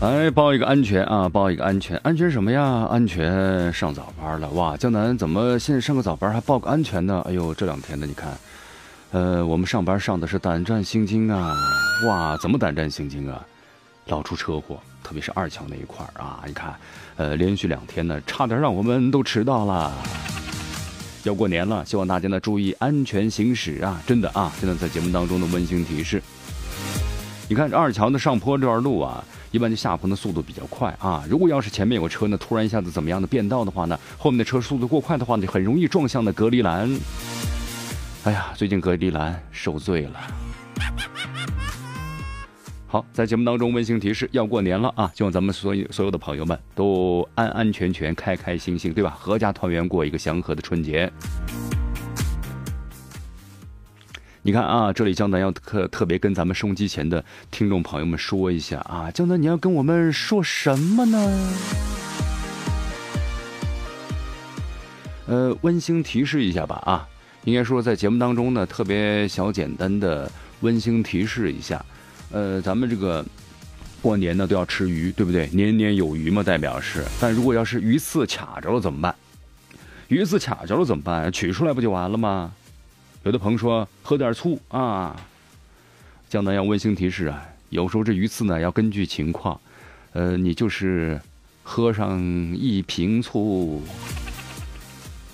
来报一个安全啊！报一个安全，安全什么呀？安全上早班了哇！江南怎么现在上个早班还报个安全呢？哎呦，这两天的你看，呃，我们上班上的是胆战心惊啊！哇，怎么胆战心惊啊？老出车祸，特别是二桥那一块啊！你看，呃，连续两天呢，差点让我们都迟到了。要过年了，希望大家呢注意安全行驶啊！真的啊！现在在节目当中的温馨提示，你看这二桥的上坡这段路啊。一般就下坡的速度比较快啊！如果要是前面有个车呢，突然一下子怎么样的变道的话呢，后面的车速度过快的话呢，很容易撞向的隔离栏。哎呀，最近隔离栏受罪了。好，在节目当中温馨提示，要过年了啊！希望咱们所有所有的朋友们都安安全全、开开心心，对吧？阖家团圆，过一个祥和的春节。你看啊，这里江南要特特别跟咱们收音机前的听众朋友们说一下啊，江南你要跟我们说什么呢？呃，温馨提示一下吧啊，应该说在节目当中呢，特别小简单的温馨提示一下，呃，咱们这个过年呢都要吃鱼，对不对？年年有余嘛，代表是。但如果要是鱼刺卡着了怎么办？鱼刺卡着了怎么办？取出来不就完了吗？有的朋友说喝点醋啊，江南要温馨提示啊，有时候这鱼刺呢要根据情况，呃，你就是喝上一瓶醋，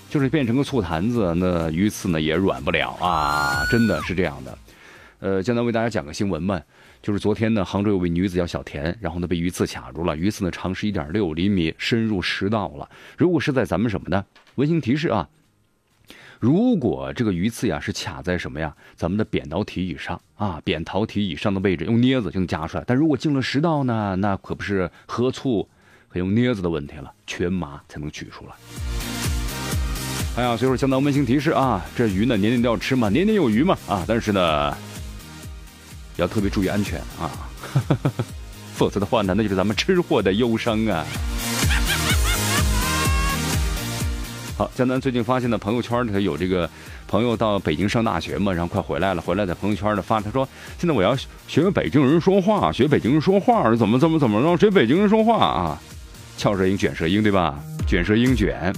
就是变成个醋坛子，那鱼刺呢也软不了啊，真的是这样的。呃，江南为大家讲个新闻嘛，就是昨天呢，杭州有位女子叫小田，然后呢被鱼刺卡住了，鱼刺呢长十一点六厘米，深入食道了。如果是在咱们什么呢？温馨提示啊。如果这个鱼刺呀是卡在什么呀？咱们的扁桃体以上啊，扁桃体以上的位置，用镊子就能夹出来。但如果进了食道呢，那可不是喝醋，和用镊子的问题了，全麻才能取出来。哎呀，所以说相当温馨提示啊，这鱼呢年年都要吃嘛，年年有余嘛啊，但是呢，要特别注意安全啊，否则的话呢，那就是咱们吃货的忧伤啊。好，江南最近发现的朋友圈里头有这个朋友到北京上大学嘛，然后快回来了，回来在朋友圈里发，他说现在我要学北京人说话，学北京人说话，怎么怎么怎么着，学北京人说话啊，翘舌音卷舌音对吧？卷舌音卷，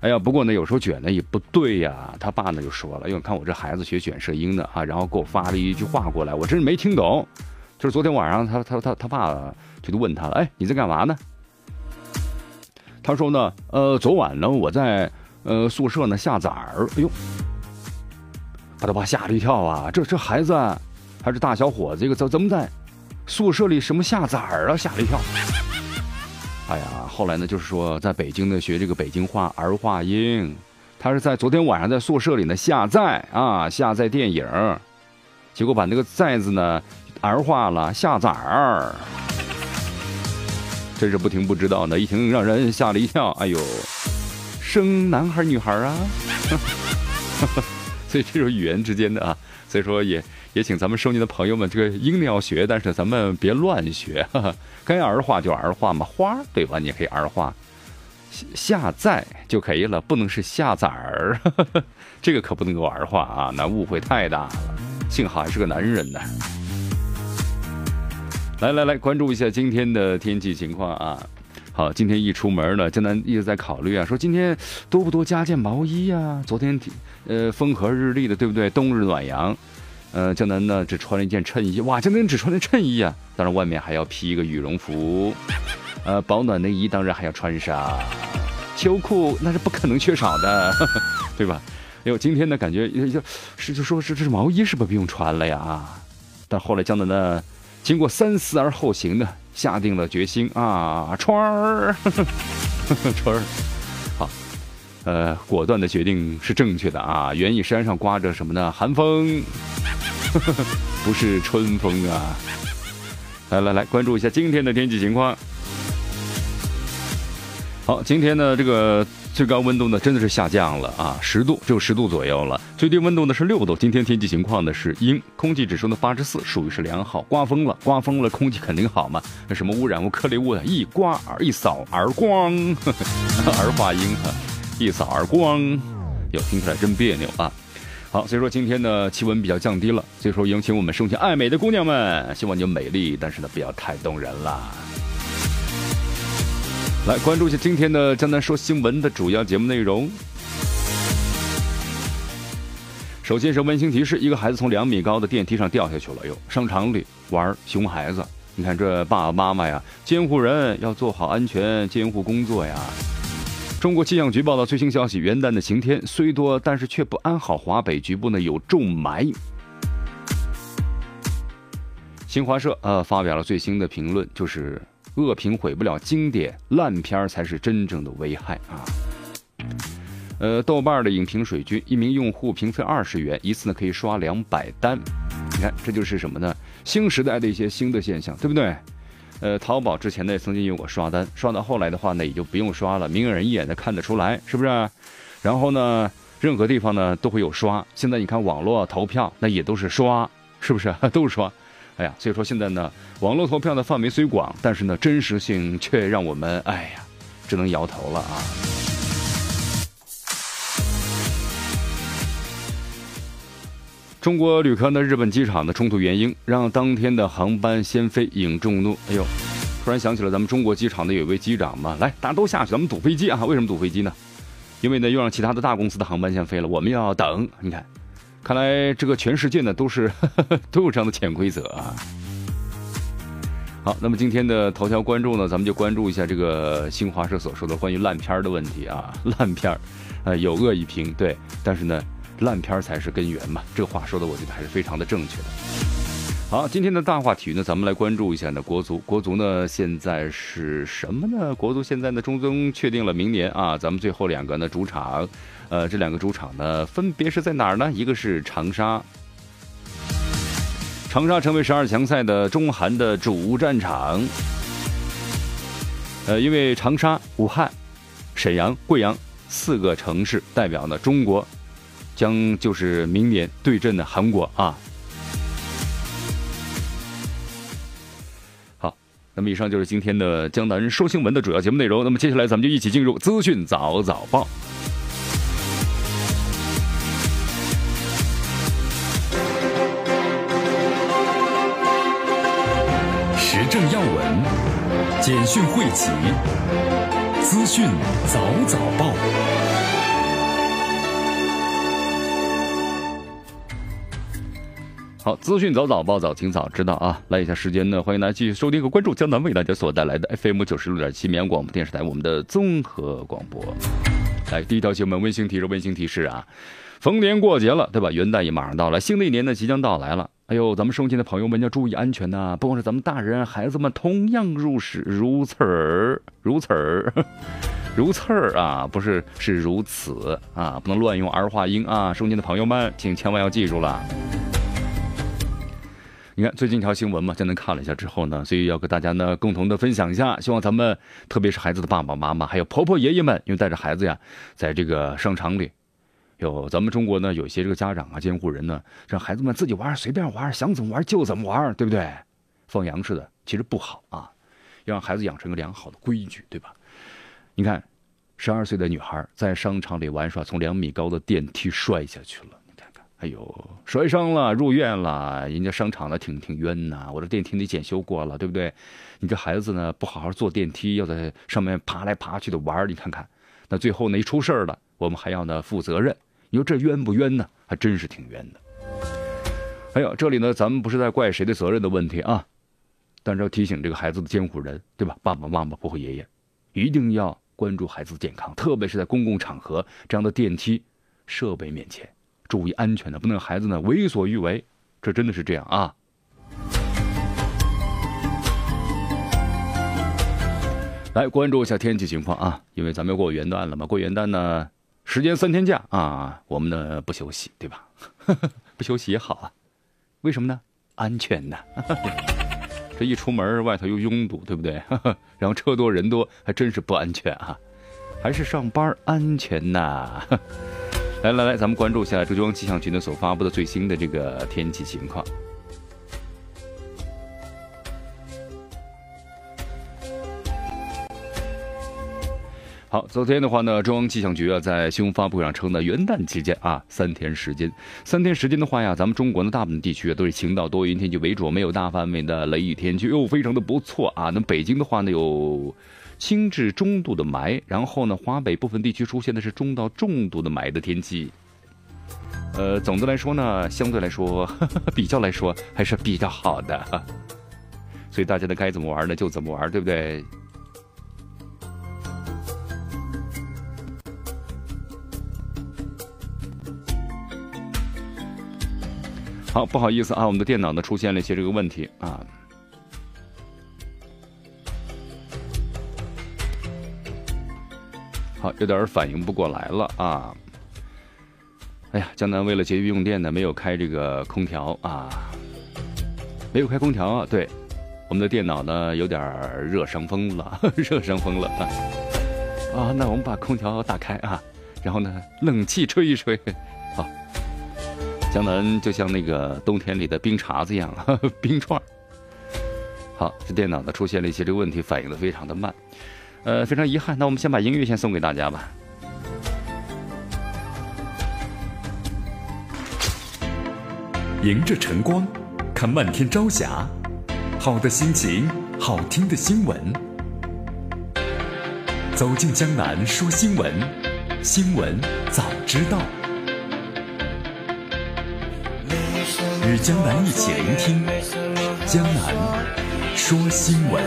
哎呀，不过呢有时候卷呢也不对呀，他爸呢就说了，因为看我这孩子学卷舌音的啊，然后给我发了一句话过来，我真是没听懂，就是昨天晚上他他他他爸就问他了，哎，你在干嘛呢？他说呢，呃，昨晚呢，我在呃宿舍呢下崽儿，哎呦，把他爸吓了一跳啊！这这孩子还是大小伙子，这个怎怎么在宿舍里什么下崽儿啊？吓了一跳。哎呀，后来呢，就是说在北京呢学这个北京话儿化音，他是在昨天晚上在宿舍里呢下载啊下载电影，结果把那个载字呢儿化了下崽儿。真是不听不知道呢，一听让人吓了一跳。哎呦，生男孩女孩啊？所以这种语言之间的啊，所以说也也请咱们收音的朋友们，这个音要学，但是咱们别乱学。该儿化就儿化嘛，花对吧？你可以儿化，下载就可以了，不能是下崽儿。这个可不能够儿化啊，那误会太大了。幸好还是个男人呢。来来来，关注一下今天的天气情况啊！好，今天一出门呢，江南一直在考虑啊，说今天多不多加件毛衣呀？昨天呃风和日丽的，对不对？冬日暖阳，呃，江南呢只穿了一件衬衣，哇，江南只穿了衬衣啊！当然外面还要披一个羽绒服，呃，保暖内衣当然还要穿上，秋裤那是不可能缺少的，对吧？哎呦，今天呢感觉就是就说是这是毛衣是不是不用穿了呀？啊，但后来江南呢。经过三思而后行的，下定了决心啊，川儿，川儿，好，呃，果断的决定是正确的啊。原野山上刮着什么呢？寒风，不是春风啊！来来来，关注一下今天的天气情况。好，今天呢，这个最高温度呢真的是下降了啊，十度，只有十度左右了。最低温度呢是六度。今天天气情况呢是阴，空气指数呢八十四，属于是良好。刮风了，刮风了，空气肯定好嘛？那什么污染物、颗粒物啊，一刮而一扫而光，儿化音哈，一扫而光，哟，听起来真别扭啊。好，所以说今天呢气温比较降低了，所以说有请我们生前爱美的姑娘们，希望你美丽，但是呢不要太动人啦。来关注一下今天的江南说新闻的主要节目内容。首先是温馨提示：一个孩子从两米高的电梯上掉下去了。哟，商场里玩熊孩子，你看这爸爸妈妈呀，监护人要做好安全监护工作呀。中国气象局报道最新消息：元旦的晴天虽多，但是却不安好。华北局部呢有重霾。新华社呃发表了最新的评论，就是。恶评毁不了经典，烂片儿才是真正的危害啊！呃，豆瓣的影评水军，一名用户评分二十元，一次呢可以刷两百单。你看，这就是什么呢？新时代的一些新的现象，对不对？呃，淘宝之前呢曾经有过刷单，刷到后来的话呢也就不用刷了，明眼人一眼的看得出来，是不是？然后呢，任何地方呢都会有刷。现在你看网络投票，那也都是刷，是不是？都是刷。哎呀，所以说现在呢，网络投票的范围虽广，但是呢，真实性却让我们哎呀，只能摇头了啊。中国旅客呢，日本机场的冲突原因让当天的航班先飞引众怒。哎呦，突然想起了咱们中国机场的有一位机长嘛，来，大家都下去，咱们堵飞机啊！为什么堵飞机呢？因为呢，又让其他的大公司的航班先飞了，我们要等。你看。看来这个全世界呢都是 都有这样的潜规则啊。好，那么今天的头条关注呢，咱们就关注一下这个新华社所说的关于烂片儿的问题啊。烂片儿，呃，有恶意评对，但是呢，烂片儿才是根源嘛。这话说的，我觉得还是非常的正确的。好，今天的大话题呢，咱们来关注一下呢。国足，国足呢现在是什么呢？国足现在呢，中宗确定了明年啊，咱们最后两个呢主场，呃，这两个主场呢分别是在哪儿呢？一个是长沙，长沙成为十二强赛的中韩的主战场。呃，因为长沙、武汉、沈阳、贵阳四个城市代表呢中国，将就是明年对阵的韩国啊。好那么以上就是今天的江南说新闻的主要节目内容。那么接下来咱们就一起进入资讯早早报。讯汇集，资讯早早报。好，资讯早早报，早听早知道啊！来一下时间呢，欢迎大家继续收听和关注江南为大家所带来的 FM 九十六点七绵阳广播电视台我们的综合广播。来，第一条新闻，温馨提示，温馨提示啊！逢年过节了，对吧？元旦也马上到了，新的一年呢即将到来了。哎呦，咱们收听的朋友们要注意安全呐！不光是咱们大人，孩子们同样如是如此，如此儿，如此儿啊！不是，是如此啊！不能乱用儿化音啊！收听的朋友们，请千万要记住了。你看最近一条新闻嘛，江南看了一下之后呢，所以要跟大家呢共同的分享一下。希望咱们特别是孩子的爸爸妈妈，还有婆婆爷爷们，因为带着孩子呀，在这个商场里，有咱们中国呢有些这个家长啊、监护人呢，让孩子们自己玩，随便玩，想怎么玩就怎么玩，对不对？放羊似的，其实不好啊，要让孩子养成一个良好的规矩，对吧？你看，十二岁的女孩在商场里玩耍，从两米高的电梯摔下去了。你看看哎呦，摔伤了，入院了。人家商场的挺挺冤呐，我这电梯得检修过了，对不对？你这孩子呢，不好好坐电梯，要在上面爬来爬去的玩你看看，那最后呢一出事了，我们还要呢负责任。你说这冤不冤呢？还真是挺冤的。哎呦，这里呢，咱们不是在怪谁的责任的问题啊，但是要提醒这个孩子的监护人，对吧？爸爸妈妈、婆婆、爷爷，一定要关注孩子的健康，特别是在公共场合这样的电梯设备面前。注意安全的，不能让孩子呢为所欲为，这真的是这样啊！来关注一下天气情况啊，因为咱们要过元旦了嘛，过元旦呢，时间三天假啊，我们呢不休息，对吧？不休息也好啊，为什么呢？安全呐。这一出门外头又拥堵，对不对？然后车多人多，还真是不安全啊。还是上班安全呐。来来来，咱们关注一下浙江气象局呢所发布的最新的这个天气情况。好，昨天的话呢，中央气象局啊在新闻发布会上称呢，元旦期间啊三天时间，三天时间的话呀，咱们中国的大部分地区都是晴到多云天气为主，没有大范围的雷雨天气，又非常的不错啊。那北京的话呢有轻至中度的霾，然后呢华北部分地区出现的是中到重度的霾的天气。呃，总的来说呢，相对来说 比较来说还是比较好的，所以大家呢该怎么玩呢就怎么玩，对不对？好，不好意思啊，我们的电脑呢出现了一些这个问题啊。好，有点反应不过来了啊。哎呀，江南为了节约用电呢，没有开这个空调啊，没有开空调啊。对，我们的电脑呢有点热伤风了，热伤风了啊。那我们把空调打开啊，然后呢，冷气吹一吹。江南就像那个冬天里的冰碴子一样，冰串儿。好，这电脑呢出现了一些这个问题，反应的非常的慢，呃，非常遗憾。那我们先把音乐先送给大家吧。迎着晨光，看漫天朝霞，好的心情，好听的新闻。走进江南说新闻，新闻早知道。与江南一起聆听江南说新闻。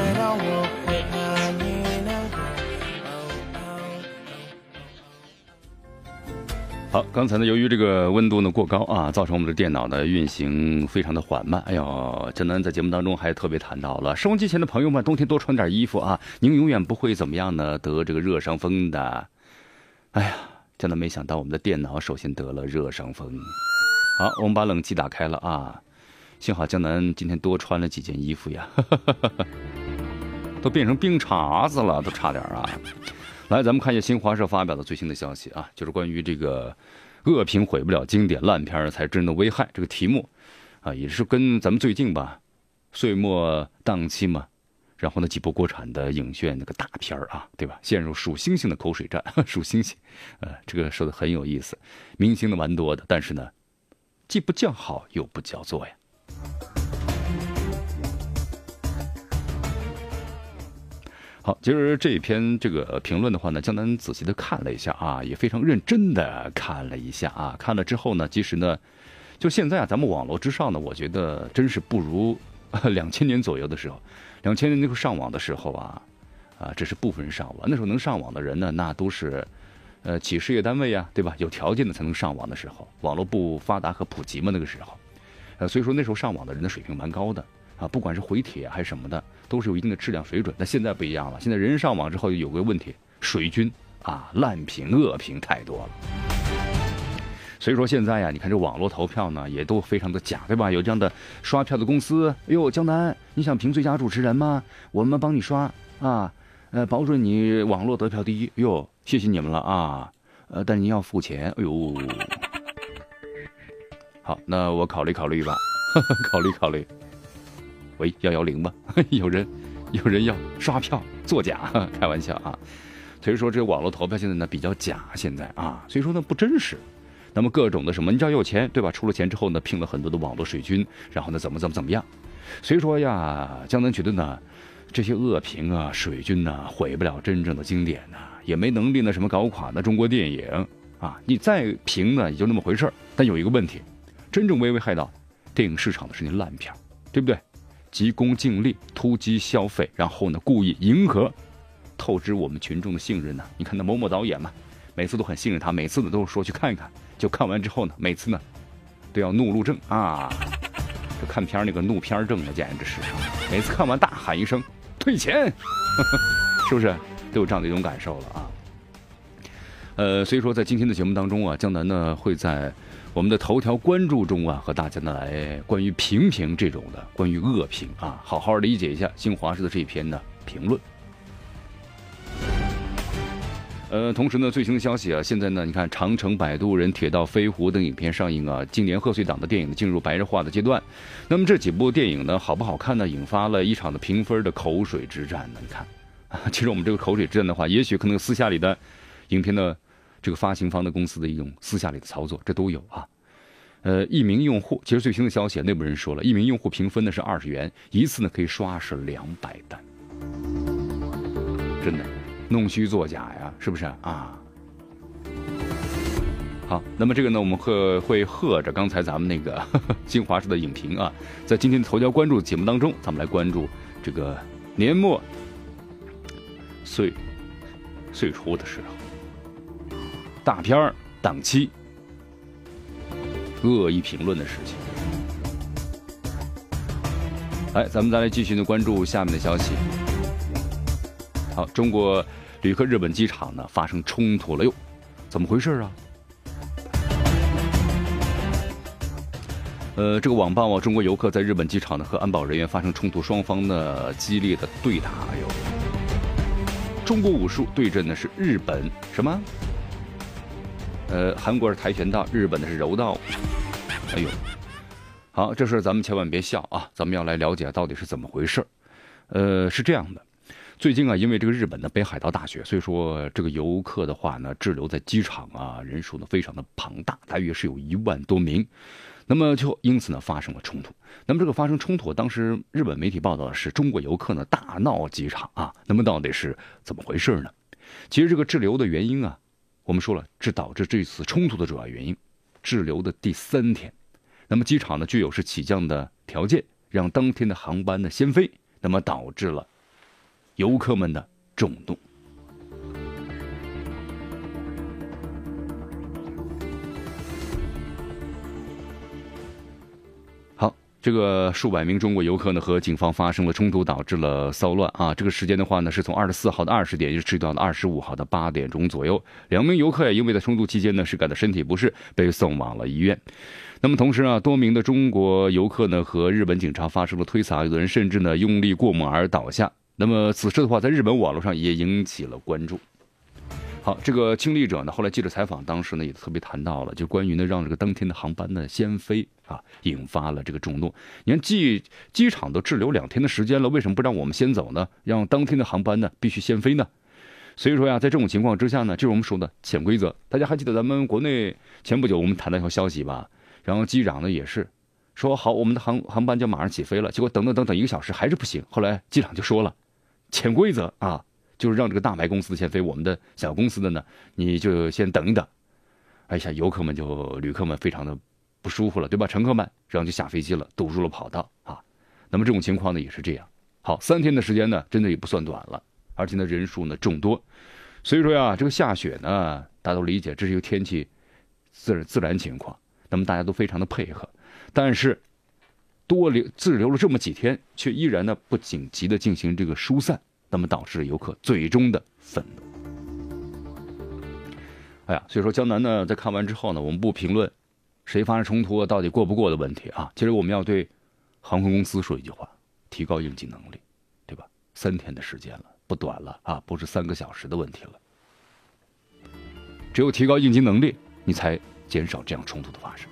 好，刚才呢，由于这个温度呢过高啊，造成我们的电脑呢运行非常的缓慢。哎呦，江南在节目当中还特别谈到了，收音机前的朋友们，冬天多穿点衣服啊，您永远不会怎么样呢，得这个热伤风的。哎呀，真的没想到我们的电脑首先得了热伤风。好，我们把冷气打开了啊！幸好江南今天多穿了几件衣服呀，都变成冰碴子了，都差点啊！来，咱们看一下新华社发表的最新的消息啊，就是关于这个“恶评毁不了经典，烂片才真的危害”这个题目啊，也是跟咱们最近吧，岁末档期嘛，然后呢几部国产的影炫那个大片儿啊，对吧？陷入数星星的口水战，数星星，呃，这个说的很有意思，明星的蛮多的，但是呢。既不叫好，又不叫座呀。好，其实这一篇这个评论的话呢，江南仔细的看了一下啊，也非常认真的看了一下啊。看了之后呢，其实呢，就现在啊，咱们网络之上呢，我觉得真是不如 两千年左右的时候。两千年那个上网的时候啊，啊，这是部分人上网，那时候能上网的人呢，那都是。呃，企事业单位呀，对吧？有条件的才能上网的时候，网络不发达和普及嘛，那个时候，呃，所以说那时候上网的人的水平蛮高的啊，不管是回帖还是什么的，都是有一定的质量水准。但现在不一样了，现在人上网之后有个问题，水军啊，烂评恶评太多了。所以说现在呀，你看这网络投票呢，也都非常的假，对吧？有这样的刷票的公司，哎呦，江南，你想评最佳主持人吗？我们帮你刷啊。呃，保准你网络得票第一哟，谢谢你们了啊！呃，但你要付钱，哎呦。好，那我考虑考虑吧，考虑考虑。喂，幺幺零吧，有人，有人要刷票作假，开玩笑啊。所以说，这网络投票现在呢比较假，现在啊，所以说呢不真实。那么各种的什么，你只要有钱，对吧？出了钱之后呢，聘了很多的网络水军，然后呢怎么怎么怎么样。所以说呀，江南觉得呢。这些恶评啊，水军呐，毁不了真正的经典呐，也没能力呢什么搞垮呢中国电影啊！你再评呢，也就那么回事但有一个问题，真正危危害到电影市场的是那烂片对不对？急功近利，突击消费，然后呢故意迎合，透支我们群众的信任呢？你看那某某导演嘛，每次都很信任他，每次呢都是说去看一看，就看完之后呢，每次呢都要怒路症啊！这看片那个怒片症呢，简直是，每次看完大喊一声。退钱，是不是都有这样的一种感受了啊？呃，所以说在今天的节目当中啊，江南呢会在我们的头条关注中啊，和大家呢来关于评评这种的关于恶评啊，好好理解一下新华社的这一篇的评论。呃，同时呢，最新的消息啊，现在呢，你看《长城》《摆渡人》《铁道飞狐》等影片上映啊，今年贺岁档的电影进入白热化的阶段。那么这几部电影呢，好不好看呢？引发了一场的评分的口水之战呢。你看，其实我们这个口水之战的话，也许可能私下里的影片的这个发行方的公司的一种私下里的操作，这都有啊。呃，一名用户，其实最新的消息，内部人说了一名用户评分呢是二十元，一次呢可以刷是两百单，真的。弄虚作假呀，是不是啊？好，那么这个呢，我们会会和着刚才咱们那个 新华社的影评啊，在今天的头条关注节目当中，咱们来关注这个年末岁岁初的时候，大片儿档期恶意评论的事情。来，咱们再来继续的关注下面的消息。好，中国。旅客日本机场呢发生冲突了哟，怎么回事啊？呃，这个网曝啊，中国游客在日本机场呢和安保人员发生冲突，双方呢激烈的对打哟。中国武术对阵的是日本什么？呃，韩国是跆拳道，日本的是柔道。哎呦，好，这事咱们千万别笑啊，咱们要来了解到底是怎么回事呃，是这样的。最近啊，因为这个日本的北海道大雪，所以说这个游客的话呢，滞留在机场啊，人数呢非常的庞大，大约是有一万多名。那么就因此呢发生了冲突。那么这个发生冲突，当时日本媒体报道的是中国游客呢大闹机场啊。那么到底是怎么回事呢？其实这个滞留的原因啊，我们说了，是导致这次冲突的主要原因。滞留的第三天，那么机场呢具有是起降的条件，让当天的航班呢先飞，那么导致了。游客们的众怒。好，这个数百名中国游客呢和警方发生了冲突，导致了骚乱啊。这个时间的话呢，是从二十四号的二十点，一直到了二十五号的八点钟左右。两名游客也因为在冲突期间呢是感到身体不适，被送往了医院。那么同时啊，多名的中国游客呢和日本警察发生了推搡，有的人甚至呢用力过猛而倒下。那么此事的话，在日本网络上也引起了关注。好，这个亲历者呢，后来记者采访，当时呢也特别谈到了，就关于呢让这个当天的航班呢先飞啊，引发了这个众怒。你看机机场都滞留两天的时间了，为什么不让我们先走呢？让当天的航班呢必须先飞呢？所以说呀，在这种情况之下呢，就是我们说的潜规则。大家还记得咱们国内前不久我们谈到一条消息吧？然后机长呢也是说好，我们的航航班就马上起飞了，结果等等等等一个小时还是不行。后来机长就说了。潜规则啊，就是让这个大白公司先飞，我们的小公司的呢，你就先等一等。哎呀，游客们就旅客们非常的不舒服了，对吧？乘客们然后就下飞机了，堵住了跑道啊。那么这种情况呢也是这样。好，三天的时间呢，真的也不算短了，而且呢人数呢众多。所以说呀，这个下雪呢，大家都理解，这是一个天气自然自然情况。那么大家都非常的配合，但是。多留滞留了这么几天，却依然呢不紧急的进行这个疏散，那么导致游客最终的愤怒。哎呀，所以说江南呢在看完之后呢，我们不评论谁发生冲突到底过不过的问题啊。其实我们要对航空公司说一句话：提高应急能力，对吧？三天的时间了，不短了啊，不是三个小时的问题了。只有提高应急能力，你才减少这样冲突的发生。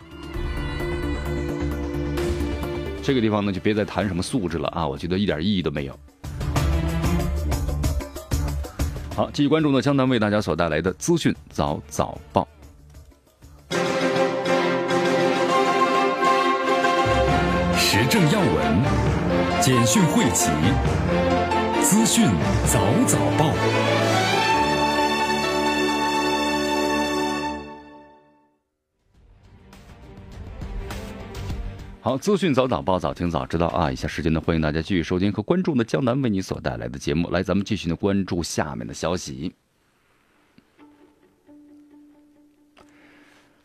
这个地方呢，就别再谈什么素质了啊！我觉得一点意义都没有。好，继续关注呢，江南为大家所带来的资讯早早报，时政要闻，简讯汇集，资讯早早报。好，资讯早早报，早听早知道啊！以下时间呢，欢迎大家继续收听和关注的江南为你所带来的节目。来，咱们继续呢关注下面的消息。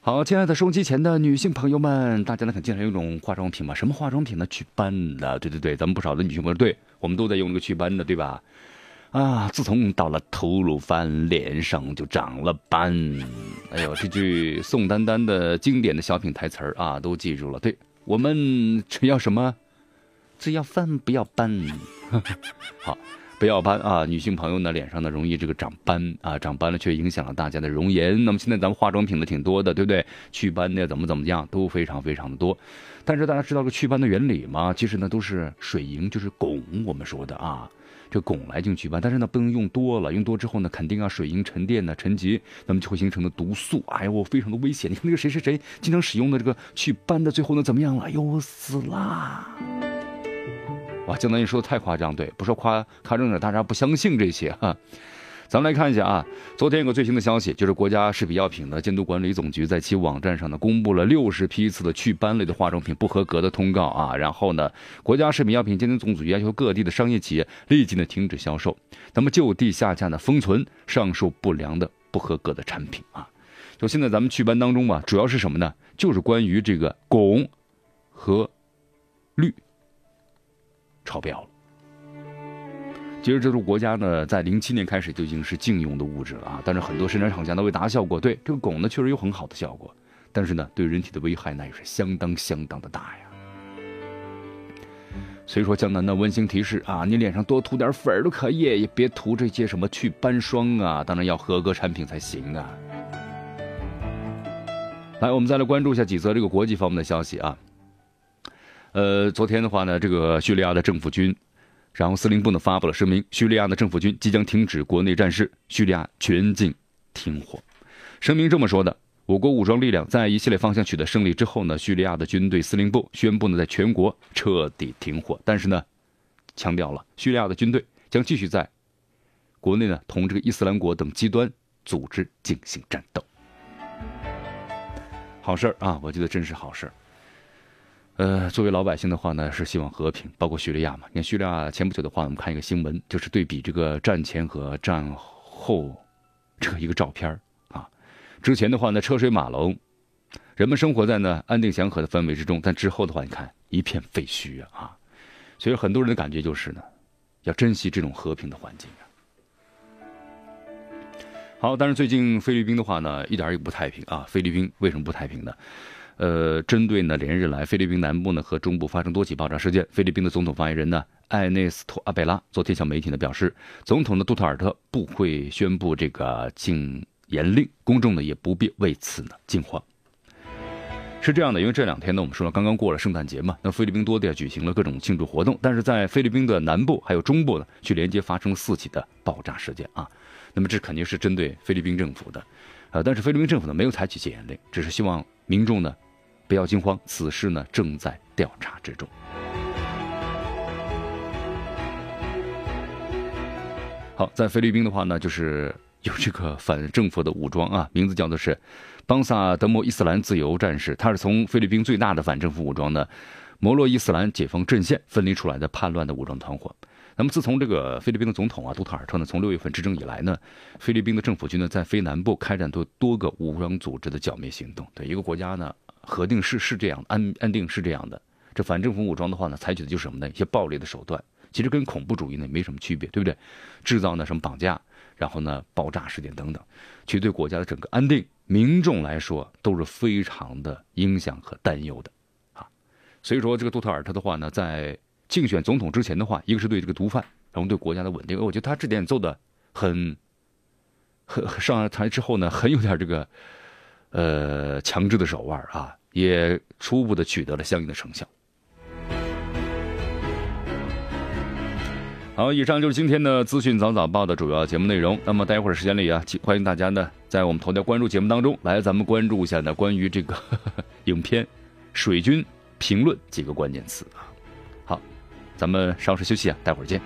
好，亲爱的收音机前的女性朋友们，大家呢肯经常用一种化妆品吧？什么化妆品呢？祛斑的，对对对，咱们不少的女性朋友，对我们都在用这个祛斑的，对吧？啊，自从到了吐鲁番，脸上就长了斑。哎呦，这句宋丹丹的经典的小品台词儿啊，都记住了。对我们只要什么，只要饭不要斑。好。不要斑啊！女性朋友呢，脸上呢容易这个长斑啊，长斑了却影响了大家的容颜。那么现在咱们化妆品的挺多的，对不对？祛斑的怎么怎么样都非常非常的多。但是大家知道个祛斑的原理吗？其实呢都是水银，就是汞，我们说的啊，这汞来进行祛斑。但是呢不能用多了，用多之后呢肯定啊水银沉淀呢沉积，那么就会形成的毒素。哎呦，非常的危险！你看那个谁谁谁经常使用的这个祛斑的，最后呢怎么样了？哎呦死啦！哇，江南你说的太夸张，对，不说夸夸张点，大家不相信这些哈。咱们来看一下啊，昨天有个最新的消息，就是国家食品药品的监督管理总局在其网站上呢，公布了六十批次的祛斑类的化妆品不合格的通告啊。然后呢，国家食品药品监督总局要求各地的商业企业立即呢停止销售，那么就地下架呢封存上述不良的不合格的产品啊。就现在咱们祛斑当中吧，主要是什么呢？就是关于这个汞和氯。超标了。其实这是国家呢，在零七年开始就已经是禁用的物质了啊。但是很多生产厂家呢为达效果，对这个汞呢确实有很好的效果，但是呢对人体的危害那也是相当相当的大呀。所以说江南的温馨提示啊，你脸上多涂点粉都可以，也别涂这些什么祛斑霜啊，当然要合格产品才行啊。来，我们再来关注一下几则这个国际方面的消息啊。呃，昨天的话呢，这个叙利亚的政府军，然后司令部呢发布了声明，叙利亚的政府军即将停止国内战事，叙利亚全境停火。声明这么说的：我国武装力量在一系列方向取得胜利之后呢，叙利亚的军队司令部宣布呢，在全国彻底停火。但是呢，强调了叙利亚的军队将继续在国内呢同这个伊斯兰国等极端组织进行战斗。好事儿啊，我觉得真是好事儿。呃，作为老百姓的话呢，是希望和平，包括叙利亚嘛。你看叙利亚前不久的话，我们看一个新闻，就是对比这个战前和战后这个一个照片啊。之前的话呢，车水马龙，人们生活在呢安定祥和的氛围之中，但之后的话，你看一片废墟啊啊。所以很多人的感觉就是呢，要珍惜这种和平的环境啊。好，但是最近菲律宾的话呢，一点也不太平啊。菲律宾为什么不太平呢？呃，针对呢连日来菲律宾南部呢和中部发生多起爆炸事件，菲律宾的总统发言人呢艾内斯托阿贝拉昨天向媒体呢表示，总统的杜特尔特不会宣布这个禁言令，公众呢也不必为此呢惊慌。是这样的，因为这两天呢我们说了刚刚过了圣诞节嘛，那菲律宾多地举行了各种庆祝活动，但是在菲律宾的南部还有中部呢，却连接发生了四起的爆炸事件啊。那么这肯定是针对菲律宾政府的，呃，但是菲律宾政府呢没有采取戒严令，只是希望民众呢。不要惊慌，此事呢正在调查之中。好，在菲律宾的话呢，就是有这个反政府的武装啊，名字叫做是邦萨德莫伊斯兰自由战士，他是从菲律宾最大的反政府武装呢摩洛伊斯兰解放阵线分离出来的叛乱的武装团伙。那么，自从这个菲律宾的总统啊杜特尔特呢从六月份执政以来呢，菲律宾的政府军呢在菲南部开展多多个武装组织的剿灭行动。对一个国家呢。核定是是这样，安安定是这样的。这反政府武装的话呢，采取的就是什么呢？一些暴力的手段，其实跟恐怖主义呢没什么区别，对不对？制造呢什么绑架，然后呢爆炸事件等等，其实对国家的整个安定、民众来说都是非常的影响和担忧的啊。所以说，这个杜特尔特的话呢，在竞选总统之前的话，一个是对这个毒贩，然后对国家的稳定，我觉得他这点做的很很上台之后呢，很有点这个。呃，强制的手腕啊，也初步的取得了相应的成效。好，以上就是今天的资讯早早报的主要节目内容。那么待会儿时间里啊，欢迎大家呢在我们头条关注节目当中来，咱们关注一下呢关于这个 影片《水军》评论几个关键词啊。好，咱们稍事休息啊，待会儿见。